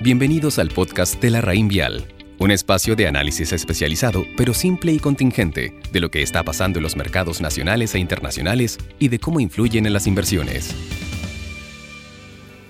Bienvenidos al podcast de la Raín Vial, un espacio de análisis especializado, pero simple y contingente, de lo que está pasando en los mercados nacionales e internacionales y de cómo influyen en las inversiones.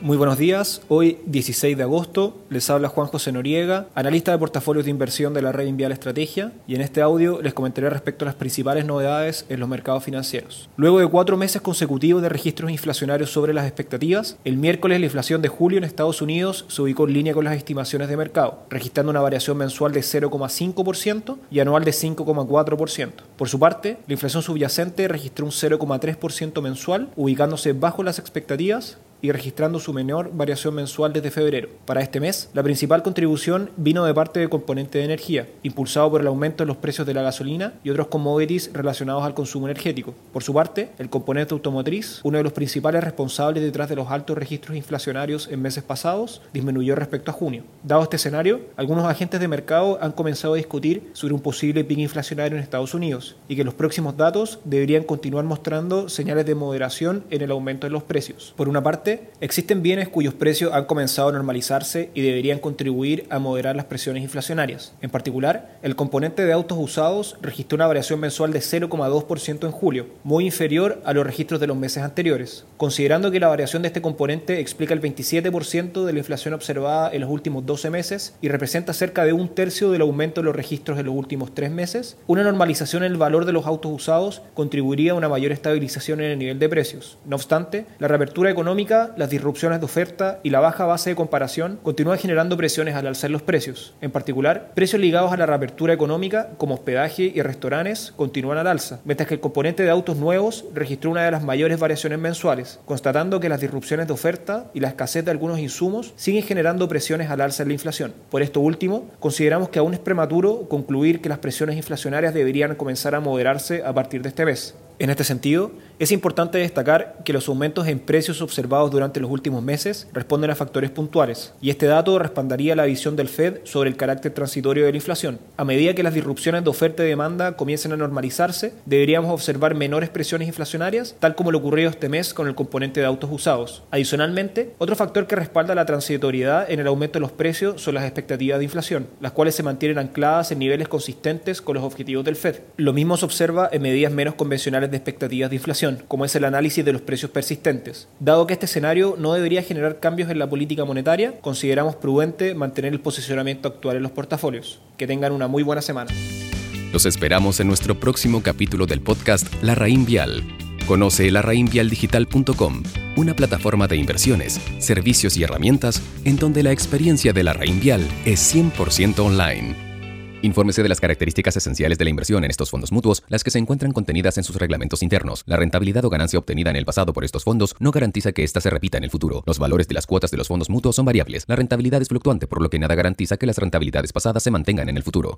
Muy buenos días, hoy 16 de agosto les habla Juan José Noriega, analista de portafolios de inversión de la red Invial Estrategia y en este audio les comentaré respecto a las principales novedades en los mercados financieros. Luego de cuatro meses consecutivos de registros inflacionarios sobre las expectativas, el miércoles la inflación de julio en Estados Unidos se ubicó en línea con las estimaciones de mercado, registrando una variación mensual de 0,5% y anual de 5,4%. Por su parte, la inflación subyacente registró un 0,3% mensual, ubicándose bajo las expectativas y registrando su menor variación mensual desde febrero. Para este mes, la principal contribución vino de parte del componente de energía, impulsado por el aumento en los precios de la gasolina y otros commodities relacionados al consumo energético. Por su parte, el componente automotriz, uno de los principales responsables detrás de los altos registros inflacionarios en meses pasados, disminuyó respecto a junio. Dado este escenario, algunos agentes de mercado han comenzado a discutir sobre un posible pico inflacionario en Estados Unidos y que los próximos datos deberían continuar mostrando señales de moderación en el aumento de los precios. Por una parte, existen bienes cuyos precios han comenzado a normalizarse y deberían contribuir a moderar las presiones inflacionarias. En particular, el componente de autos usados registró una variación mensual de 0,2% en julio, muy inferior a los registros de los meses anteriores. Considerando que la variación de este componente explica el 27% de la inflación observada en los últimos 12 meses y representa cerca de un tercio del aumento de los registros en los últimos 3 meses, una normalización en el valor de los autos usados contribuiría a una mayor estabilización en el nivel de precios. No obstante, la reapertura económica las disrupciones de oferta y la baja base de comparación continúan generando presiones al alzar los precios. En particular, precios ligados a la reapertura económica, como hospedaje y restaurantes, continúan al alza, mientras que el componente de autos nuevos registró una de las mayores variaciones mensuales, constatando que las disrupciones de oferta y la escasez de algunos insumos siguen generando presiones al alza la inflación. Por esto último, consideramos que aún es prematuro concluir que las presiones inflacionarias deberían comenzar a moderarse a partir de este mes. En este sentido, es importante destacar que los aumentos en precios observados durante los últimos meses responden a factores puntuales, y este dato respaldaría la visión del Fed sobre el carácter transitorio de la inflación. A medida que las disrupciones de oferta y demanda comiencen a normalizarse, deberíamos observar menores presiones inflacionarias, tal como lo ocurrió este mes con el componente de autos usados. Adicionalmente, otro factor que respalda la transitoriedad en el aumento de los precios son las expectativas de inflación, las cuales se mantienen ancladas en niveles consistentes con los objetivos del Fed. Lo mismo se observa en medidas menos convencionales de expectativas de inflación, como es el análisis de los precios persistentes. Dado que este escenario no debería generar cambios en la política monetaria, consideramos prudente mantener el posicionamiento actual en los portafolios. Que tengan una muy buena semana. Los esperamos en nuestro próximo capítulo del podcast La Raín Vial. Conoce larraínvialdigital.com, una plataforma de inversiones, servicios y herramientas en donde la experiencia de la Raín Vial es 100% online. Infórmese de las características esenciales de la inversión en estos fondos mutuos, las que se encuentran contenidas en sus reglamentos internos. La rentabilidad o ganancia obtenida en el pasado por estos fondos no garantiza que ésta se repita en el futuro. Los valores de las cuotas de los fondos mutuos son variables. La rentabilidad es fluctuante, por lo que nada garantiza que las rentabilidades pasadas se mantengan en el futuro.